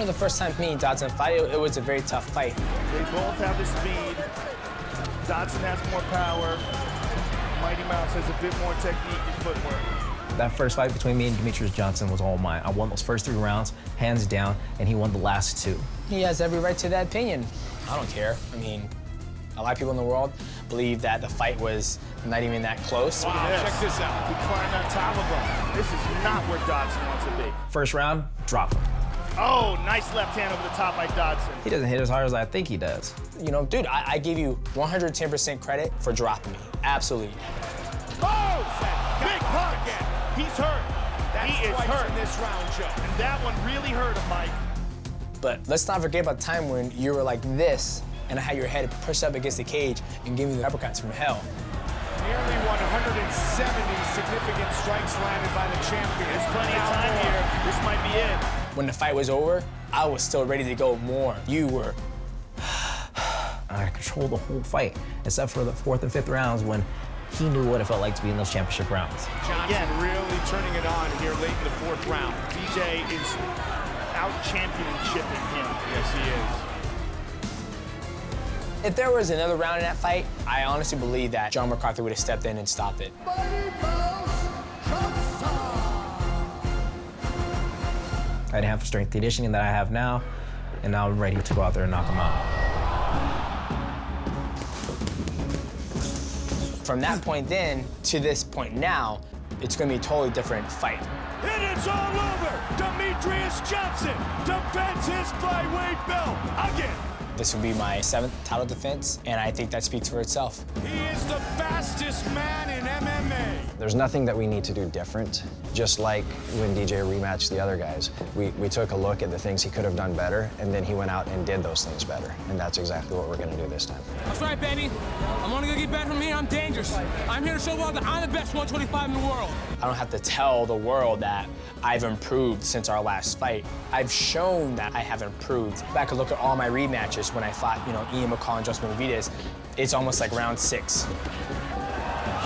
Get know, the first time me and Dodson fight, it, it was a very tough fight. They both have the speed. Dodson has more power. Mighty Mouse has a bit more technique and footwork. That first fight between me and Demetrius Johnson was all mine. I won those first three rounds, hands down, and he won the last two. He has every right to that opinion. I don't care. I mean, a lot of people in the world believe that the fight was not even that close. Wow, check this out. He climbed on top of him. This is not where Dodson wants to be. First round, drop him. Oh, nice left hand over the top by Dodson. He doesn't hit as hard as I think he does. You know, dude, I, I give you 110% credit for dropping me. Absolutely. Oh, big punch. Again. He's hurt. That's he is hurt in this round, Joe. And that one really hurt him, Mike. But let's not forget about the time when you were like this and I had your head pushed up against the cage and giving you the uppercuts from hell. Nearly 170 significant strikes landed by the champion. There's plenty of time here. This might be it. When the fight was over, I was still ready to go more. You were. I controlled the whole fight, except for the fourth and fifth rounds when he knew what it felt like to be in those championship rounds. Johnson Again. really turning it on here late in the fourth round. DJ is out championshiping him. Yes, he is. If there was another round in that fight, I honestly believe that John McCarthy would have stepped in and stopped it. I didn't have the strength conditioning that I have now, and now I'm ready to go out there and knock him out. From that point then to this point now, it's going to be a totally different fight. It is all over! Demetrius Johnson defends his flyweight belt again! This will be my seventh title defense, and I think that speaks for itself. He is the fastest man in MMA. There's nothing that we need to do different. Just like when DJ rematched the other guys, we, we took a look at the things he could have done better, and then he went out and did those things better. And that's exactly what we're going to do this time. That's right, Benny. I'm only going to get better from here. I'm dangerous. I'm here to show the world that I'm the best 125 in the world. I don't have to tell the world that I've improved since our last fight. I've shown that I have improved. Back could look at all my rematches when I fought, you know, Ian McCall and Joseph Benavidez. It's almost like round six.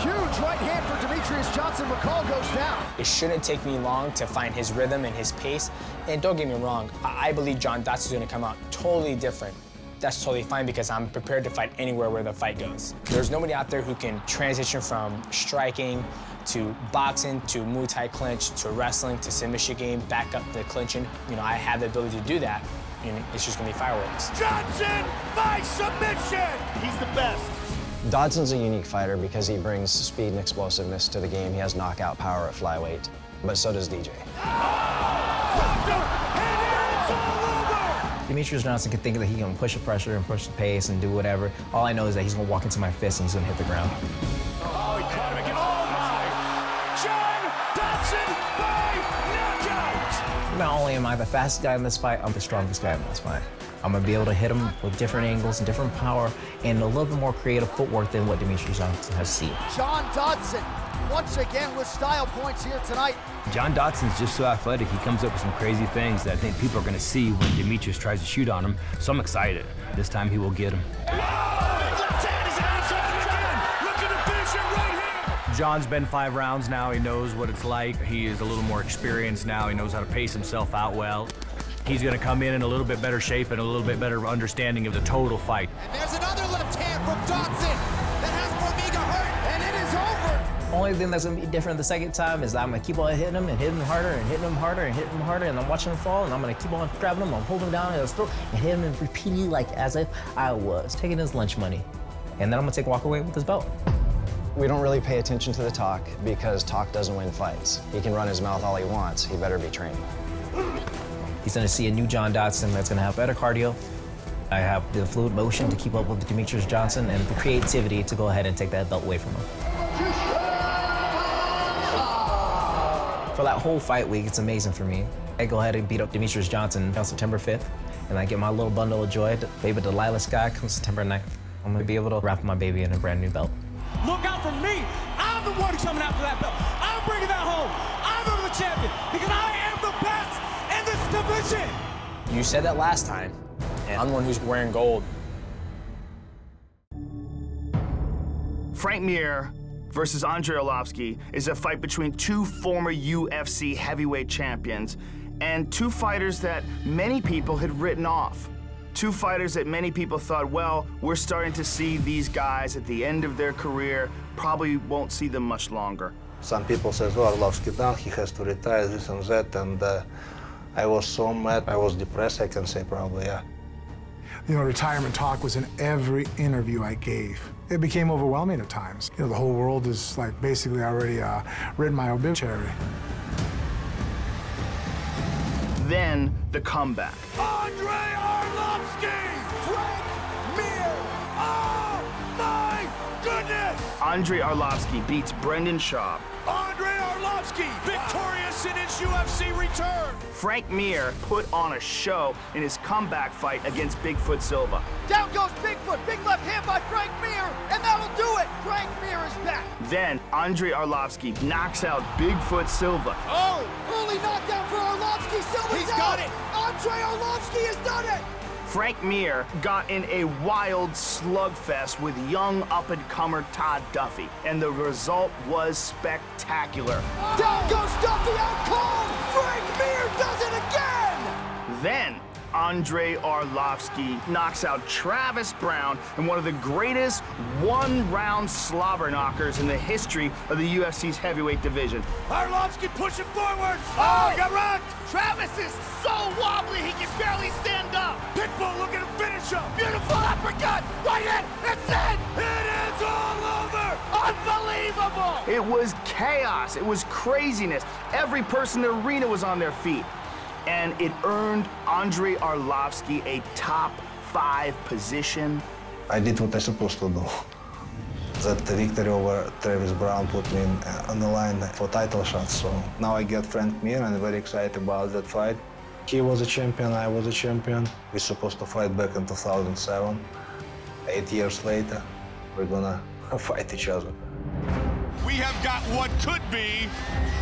Huge right hand for Demetrius Johnson. McCall goes down. It shouldn't take me long to find his rhythm and his pace. And don't get me wrong, I, I believe John Dodson's gonna come out totally different. That's totally fine because I'm prepared to fight anywhere where the fight goes. There's nobody out there who can transition from striking to boxing to Muay Thai clinch to wrestling to submission game, back up to clinching. You know, I have the ability to do that, and it's just gonna be fireworks. Johnson by submission! He's the best. Dodson's a unique fighter because he brings speed and explosiveness to the game. He has knockout power at flyweight, but so does DJ. Demetrius Johnson can think that he can push the pressure and push the pace and do whatever. All I know is that he's gonna walk into my fist and he's gonna hit the ground. Oh, he caught him again. Oh, my! John Dodson by knockout! Not only am I the fastest guy in this fight, I'm the strongest guy in this fight. I'm gonna be able to hit him with different angles and different power and a little bit more creative footwork than what Demetrius Johnson has seen. John Dodson, once again with style points here tonight. John Dodson's just so athletic. He comes up with some crazy things that I think people are going to see when Demetrius tries to shoot on him. So I'm excited. This time he will get him. John's been five rounds now. He knows what it's like. He is a little more experienced now. He knows how to pace himself out well. He's going to come in in a little bit better shape and a little bit better understanding of the total fight. And there's another left hand from Dodson that has Formiga hurt, and it is over. Only thing that's gonna be different the second time is that I'm gonna keep on hitting him and hitting him harder and hitting him harder and hitting him harder and I'm watching him fall and I'm gonna keep on grabbing him, I'm holding him down in his throat and hitting him repeatedly like as if I was taking his lunch money. And then I'm gonna take walk away with his belt. We don't really pay attention to the talk because talk doesn't win fights. He can run his mouth all he wants. He better be trained. He's gonna see a new John Dodson that's gonna have better cardio. I have the fluid motion to keep up with Demetrius Johnson and the creativity to go ahead and take that belt away from him. For that whole fight week, it's amazing for me. I go ahead and beat up Demetrius Johnson on September 5th, and I get my little bundle of joy. Baby Delilah Sky comes September 9th. I'm gonna be able to wrap my baby in a brand new belt. Look out for me. I'm the one coming after that belt. I'm bringing that home. I'm the champion because I division. You said that last time, and I'm the one who's wearing gold. Frank Mir versus Andrei Arlovsky is a fight between two former UFC heavyweight champions. and two fighters that many people had written off. Two fighters that many people thought, well, we're starting to see these guys at the end of their career, probably won't see them much longer. Some people says, "Oh, Arlovsky done. He has to retire. This and that." And uh, I was so mad. I was depressed. I can say probably, yeah. You know, retirement talk was in every interview I gave. It became overwhelming at times. You know, the whole world is like basically already uh, written my obituary. Then the comeback. Andre Arlovsky! Frank Mir! Oh my goodness! Andre Arlovsky beats Brendan Schaub. Andre Arlovsky, victorious in his UFC return! Frank Mir put on a show in his comeback fight against Bigfoot Silva. Down goes Bigfoot. Big left hand by Frank Mir, and that'll do it. Frank Mir is back. Then Andre Arlovsky knocks out Bigfoot Silva. Oh, early knockdown for Arlovsky. Silva's He's out. got it. Andre Arlovsky has done it. Frank Mir got in a wild slugfest with young up-and-comer Todd Duffy, and the result was spectacular. Down goes Duffy out cold. Frank Mir does it again. Then Andre Arlovsky knocks out Travis Browne in one of the greatest one-round slobber knockers in the history of the UFC's heavyweight division. Arlovsky pushing forward! Oh, oh he got rocked! Travis is so wobbly he can barely stand up. It was chaos. It was craziness. Every person in the arena was on their feet. And it earned Andre Arlovsky a top five position. I did what I supposed to do. That victory over Travis Browne put me in, uh, on the line for title shots. So now I get Frank Mir and I'm very excited about that fight. He was a champion, I was a champion. We're supposed to fight back in 2007. Eight years later, we're gonna fight each other. We have got what could be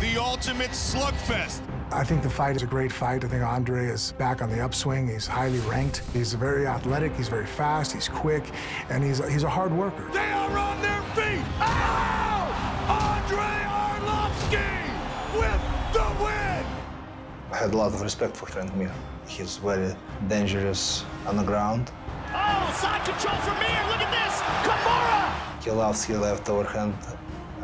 the ultimate slugfest. I think the fight is a great fight. I think Andre is back on the upswing. He's highly ranked. He's very athletic. He's very fast. He's quick, and he's he's a hard worker. They are on their feet! Ow! Andre Arlovsky with the win! I had a lot of respect for Frank Mir. He's very dangerous on the ground. Oh, side control for Mir. Look at this. Kimura. He loves his left overhand,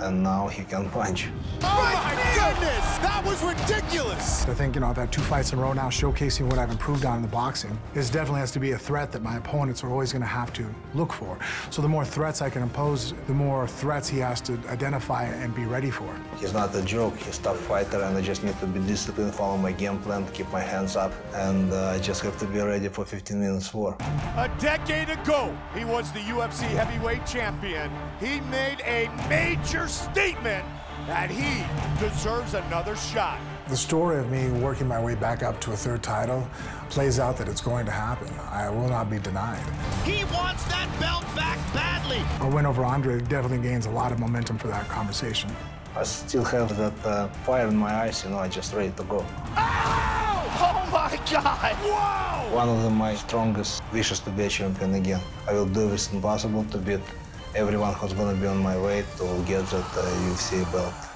and now he can punch. Oh my goodness! That was ridiculous! I think you know I've had two fights in a row now, showcasing what I've improved on in the boxing. This definitely has to be a threat that my opponents are always going to have to look for. So the more threats I can impose, the more threats he has to identify and be ready for. He's not a joke. He's a tough fighter, and I just need to be disciplined, follow my game plan, keep my hands up, and uh, I just have to be ready for 15 minutes war. A decade ago, he was the UFC heavyweight champion. He made a major statement that he deserves another shot. The story of me working my way back up to a third title plays out that it's going to happen. I will not be denied. He wants that belt back badly. A win over Andre definitely gains a lot of momentum for that conversation. I still have that uh, fire in my eyes, you know, I'm just ready to go. Oh my God. Wow! One of the, my strongest wishes to be a champion again. I will do everything possible to beat everyone who's gonna be on my way to get that uh, UFC belt.